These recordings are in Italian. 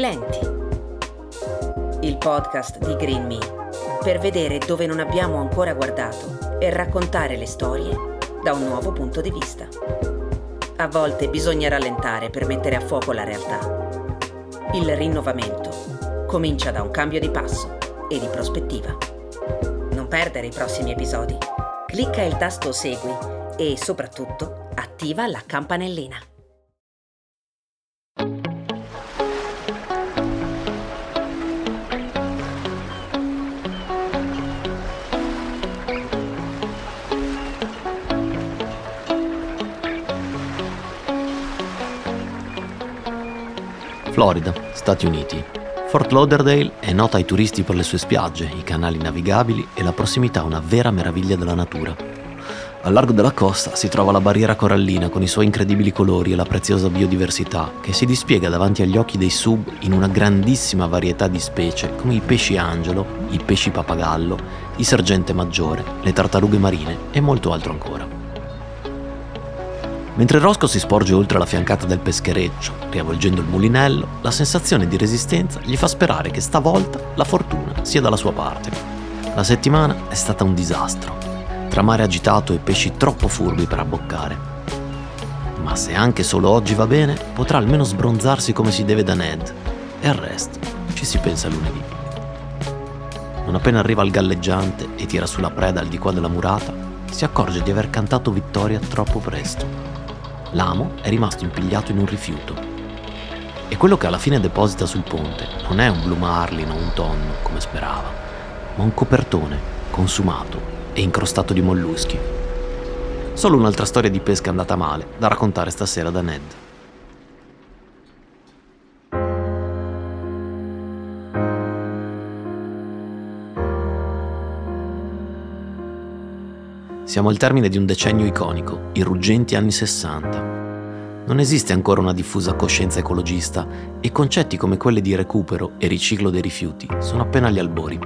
Lenti. Il podcast di Green Me per vedere dove non abbiamo ancora guardato e raccontare le storie da un nuovo punto di vista. A volte bisogna rallentare per mettere a fuoco la realtà. Il rinnovamento comincia da un cambio di passo e di prospettiva. Non perdere i prossimi episodi. Clicca il tasto Segui e soprattutto attiva la campanellina. Florida, Stati Uniti. Fort Lauderdale è nota ai turisti per le sue spiagge, i canali navigabili e la prossimità a una vera meraviglia della natura. Al largo della costa si trova la barriera corallina con i suoi incredibili colori e la preziosa biodiversità che si dispiega davanti agli occhi dei sub in una grandissima varietà di specie come i pesci angelo, i pesci papagallo, i sergente maggiore, le tartarughe marine e molto altro ancora. Mentre Rosco si sporge oltre la fiancata del peschereccio, riavvolgendo il mulinello, la sensazione di resistenza gli fa sperare che stavolta la fortuna sia dalla sua parte. La settimana è stata un disastro, tra mare agitato e pesci troppo furbi per abboccare. Ma se anche solo oggi va bene, potrà almeno sbronzarsi come si deve da Ned, e al resto ci si pensa lunedì. Non appena arriva al galleggiante e tira sulla preda al di qua della murata, si accorge di aver cantato vittoria troppo presto l'amo è rimasto impigliato in un rifiuto. E quello che alla fine deposita sul ponte non è un Blue Marlin o un tonno, come sperava, ma un copertone consumato e incrostato di molluschi. Solo un'altra storia di pesca andata male da raccontare stasera da Ned. Siamo al termine di un decennio iconico, i ruggenti anni 60. Non esiste ancora una diffusa coscienza ecologista e concetti come quelli di recupero e riciclo dei rifiuti sono appena agli albori.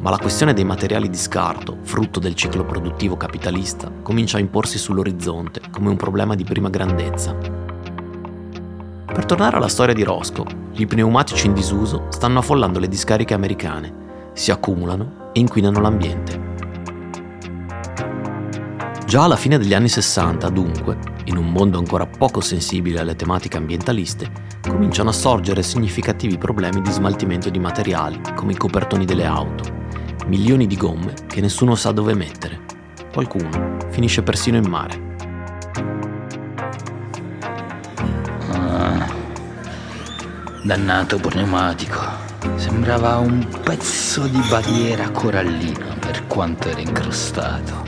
Ma la questione dei materiali di scarto, frutto del ciclo produttivo capitalista, comincia a imporsi sull'orizzonte come un problema di prima grandezza. Per tornare alla storia di Roscoe, gli pneumatici in disuso stanno affollando le discariche americane, si accumulano e inquinano l'ambiente. Già alla fine degli anni 60, dunque, in un mondo ancora poco sensibile alle tematiche ambientaliste, cominciano a sorgere significativi problemi di smaltimento di materiali, come i copertoni delle auto, milioni di gomme che nessuno sa dove mettere. Qualcuno finisce persino in mare. Ah, dannato pneumatico. Sembrava un pezzo di barriera corallina per quanto era incrostato.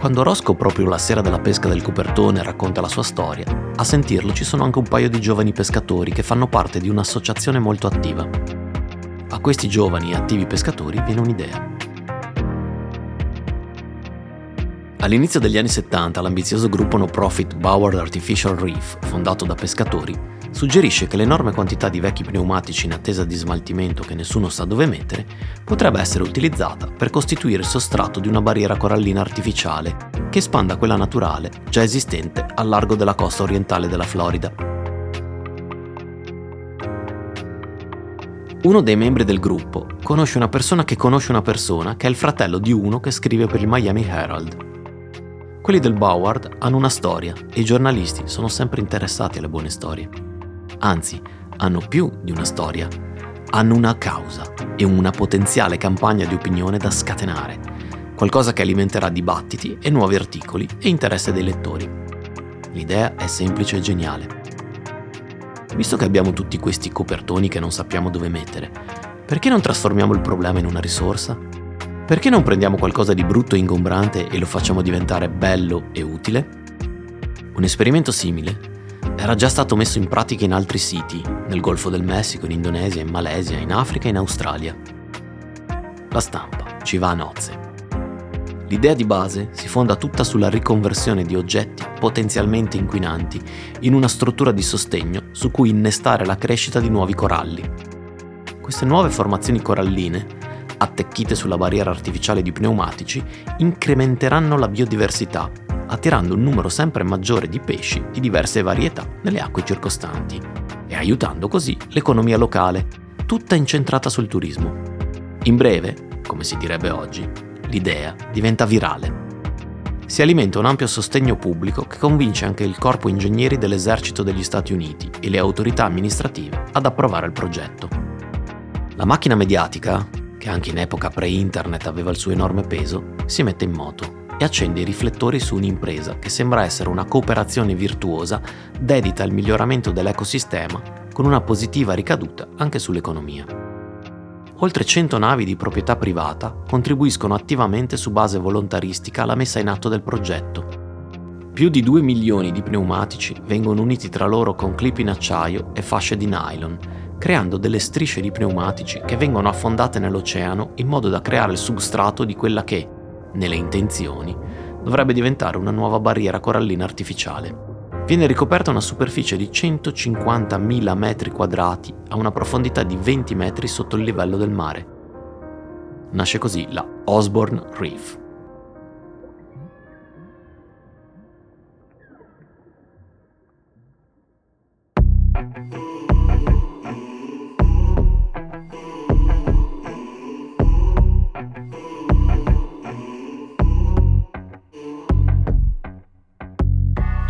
Quando Roscoe proprio la sera della pesca del copertone racconta la sua storia, a sentirlo ci sono anche un paio di giovani pescatori che fanno parte di un'associazione molto attiva. A questi giovani e attivi pescatori viene un'idea. All'inizio degli anni 70 l'ambizioso gruppo no profit Boward Artificial Reef, fondato da pescatori, suggerisce che l'enorme quantità di vecchi pneumatici in attesa di smaltimento che nessuno sa dove mettere potrebbe essere utilizzata per costituire il sostrato di una barriera corallina artificiale che espanda quella naturale già esistente al largo della costa orientale della Florida. Uno dei membri del gruppo conosce una persona che conosce una persona che è il fratello di uno che scrive per il Miami Herald. Quelli del Boward hanno una storia e i giornalisti sono sempre interessati alle buone storie anzi hanno più di una storia, hanno una causa e una potenziale campagna di opinione da scatenare, qualcosa che alimenterà dibattiti e nuovi articoli e interesse dei lettori. L'idea è semplice e geniale. Visto che abbiamo tutti questi copertoni che non sappiamo dove mettere, perché non trasformiamo il problema in una risorsa? Perché non prendiamo qualcosa di brutto e ingombrante e lo facciamo diventare bello e utile? Un esperimento simile era già stato messo in pratica in altri siti, nel Golfo del Messico, in Indonesia, in Malesia, in Africa e in Australia. La stampa ci va a nozze. L'idea di base si fonda tutta sulla riconversione di oggetti potenzialmente inquinanti in una struttura di sostegno su cui innestare la crescita di nuovi coralli. Queste nuove formazioni coralline, attecchite sulla barriera artificiale di pneumatici, incrementeranno la biodiversità attirando un numero sempre maggiore di pesci di diverse varietà nelle acque circostanti e aiutando così l'economia locale, tutta incentrata sul turismo. In breve, come si direbbe oggi, l'idea diventa virale. Si alimenta un ampio sostegno pubblico che convince anche il corpo ingegneri dell'esercito degli Stati Uniti e le autorità amministrative ad approvare il progetto. La macchina mediatica, che anche in epoca pre-internet aveva il suo enorme peso, si mette in moto e accende i riflettori su un'impresa che sembra essere una cooperazione virtuosa dedita al miglioramento dell'ecosistema con una positiva ricaduta anche sull'economia. Oltre 100 navi di proprietà privata contribuiscono attivamente su base volontaristica alla messa in atto del progetto. Più di 2 milioni di pneumatici vengono uniti tra loro con clip in acciaio e fasce di nylon, creando delle strisce di pneumatici che vengono affondate nell'oceano in modo da creare il substrato di quella che, nelle intenzioni, dovrebbe diventare una nuova barriera corallina artificiale. Viene ricoperta una superficie di 150.000 metri quadrati a una profondità di 20 metri sotto il livello del mare. Nasce così la Osborne Reef.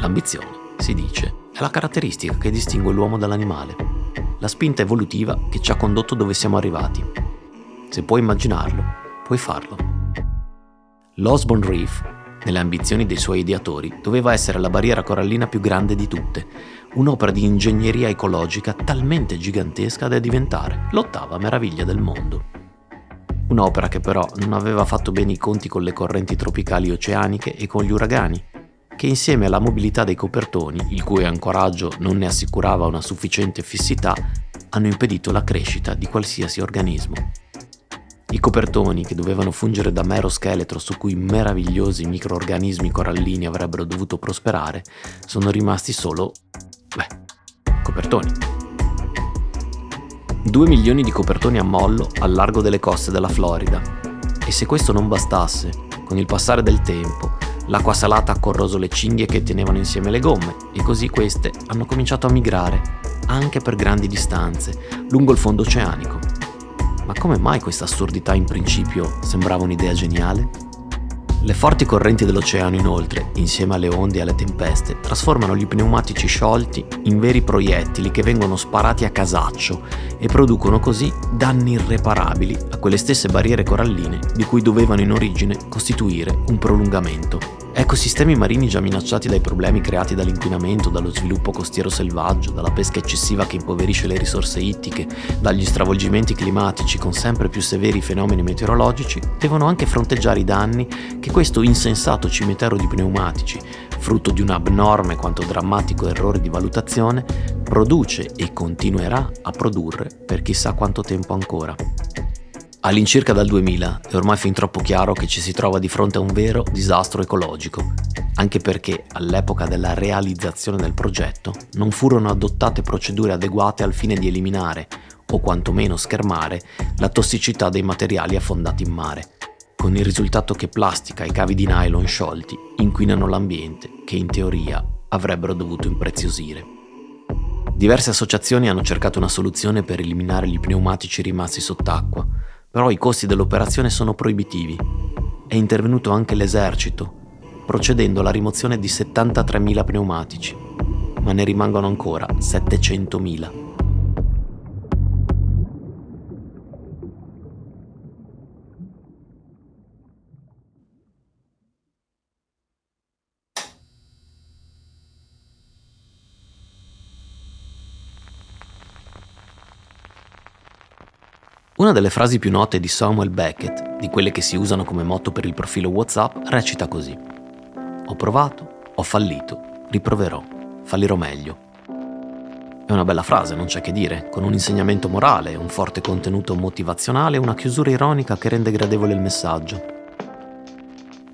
L'ambizione, si dice, è la caratteristica che distingue l'uomo dall'animale, la spinta evolutiva che ci ha condotto dove siamo arrivati. Se puoi immaginarlo, puoi farlo. L'Osborne Reef, nelle ambizioni dei suoi ideatori, doveva essere la barriera corallina più grande di tutte, un'opera di ingegneria ecologica talmente gigantesca da diventare l'ottava meraviglia del mondo. Un'opera che però non aveva fatto bene i conti con le correnti tropicali oceaniche e con gli uragani, che insieme alla mobilità dei copertoni, il cui ancoraggio non ne assicurava una sufficiente fissità, hanno impedito la crescita di qualsiasi organismo. I copertoni, che dovevano fungere da mero scheletro su cui meravigliosi microorganismi corallini avrebbero dovuto prosperare, sono rimasti solo, beh, copertoni. Due milioni di copertoni a mollo al largo delle coste della Florida. E se questo non bastasse, con il passare del tempo, L'acqua salata ha corroso le cinghie che tenevano insieme le gomme e così queste hanno cominciato a migrare, anche per grandi distanze, lungo il fondo oceanico. Ma come mai questa assurdità in principio sembrava un'idea geniale? Le forti correnti dell'oceano inoltre, insieme alle onde e alle tempeste, trasformano gli pneumatici sciolti in veri proiettili che vengono sparati a casaccio e producono così danni irreparabili a quelle stesse barriere coralline di cui dovevano in origine costituire un prolungamento. Ecosistemi marini già minacciati dai problemi creati dall'inquinamento, dallo sviluppo costiero selvaggio, dalla pesca eccessiva che impoverisce le risorse ittiche, dagli stravolgimenti climatici con sempre più severi fenomeni meteorologici, devono anche fronteggiare i danni che questo insensato cimitero di pneumatici, frutto di un abnorme quanto drammatico errore di valutazione, produce e continuerà a produrre per chissà quanto tempo ancora. All'incirca dal 2000 è ormai fin troppo chiaro che ci si trova di fronte a un vero disastro ecologico, anche perché all'epoca della realizzazione del progetto non furono adottate procedure adeguate al fine di eliminare, o quantomeno schermare, la tossicità dei materiali affondati in mare, con il risultato che plastica e cavi di nylon sciolti inquinano l'ambiente che in teoria avrebbero dovuto impreziosire. Diverse associazioni hanno cercato una soluzione per eliminare gli pneumatici rimasti sott'acqua, però i costi dell'operazione sono proibitivi. È intervenuto anche l'esercito, procedendo alla rimozione di 73.000 pneumatici, ma ne rimangono ancora 700.000. Una delle frasi più note di Samuel Beckett, di quelle che si usano come motto per il profilo WhatsApp, recita così. Ho provato, ho fallito, riproverò, fallirò meglio. È una bella frase, non c'è che dire, con un insegnamento morale, un forte contenuto motivazionale e una chiusura ironica che rende gradevole il messaggio.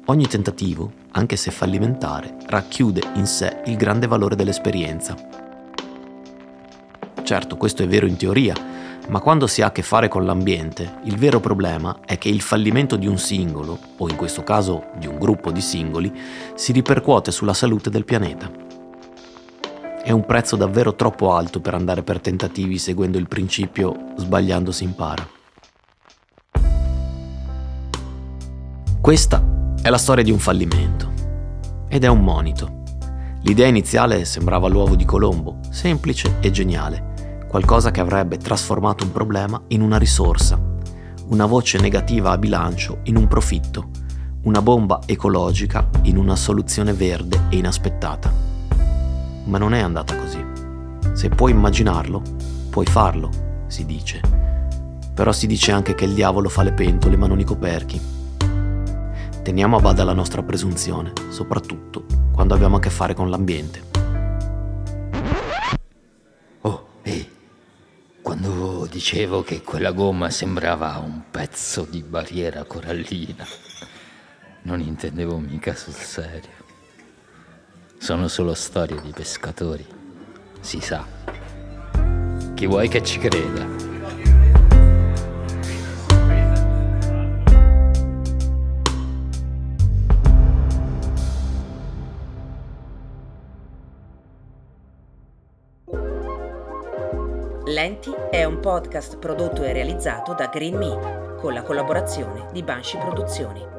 Ogni tentativo, anche se fallimentare, racchiude in sé il grande valore dell'esperienza Certo, questo è vero in teoria, ma quando si ha a che fare con l'ambiente, il vero problema è che il fallimento di un singolo, o in questo caso di un gruppo di singoli, si ripercuote sulla salute del pianeta. È un prezzo davvero troppo alto per andare per tentativi seguendo il principio sbagliando si impara. Questa è la storia di un fallimento ed è un monito. L'idea iniziale sembrava l'uovo di Colombo, semplice e geniale, qualcosa che avrebbe trasformato un problema in una risorsa, una voce negativa a bilancio in un profitto, una bomba ecologica in una soluzione verde e inaspettata. Ma non è andata così. Se puoi immaginarlo, puoi farlo, si dice. Però si dice anche che il diavolo fa le pentole ma non i coperchi Teniamo a bada la nostra presunzione, soprattutto quando abbiamo a che fare con l'ambiente. Oh, ehi, quando dicevo che quella gomma sembrava un pezzo di barriera corallina, non intendevo mica sul serio. Sono solo storie di pescatori, si sa. Chi vuoi che ci creda? Lenti è un podcast prodotto e realizzato da Green Me con la collaborazione di Banshee Produzioni.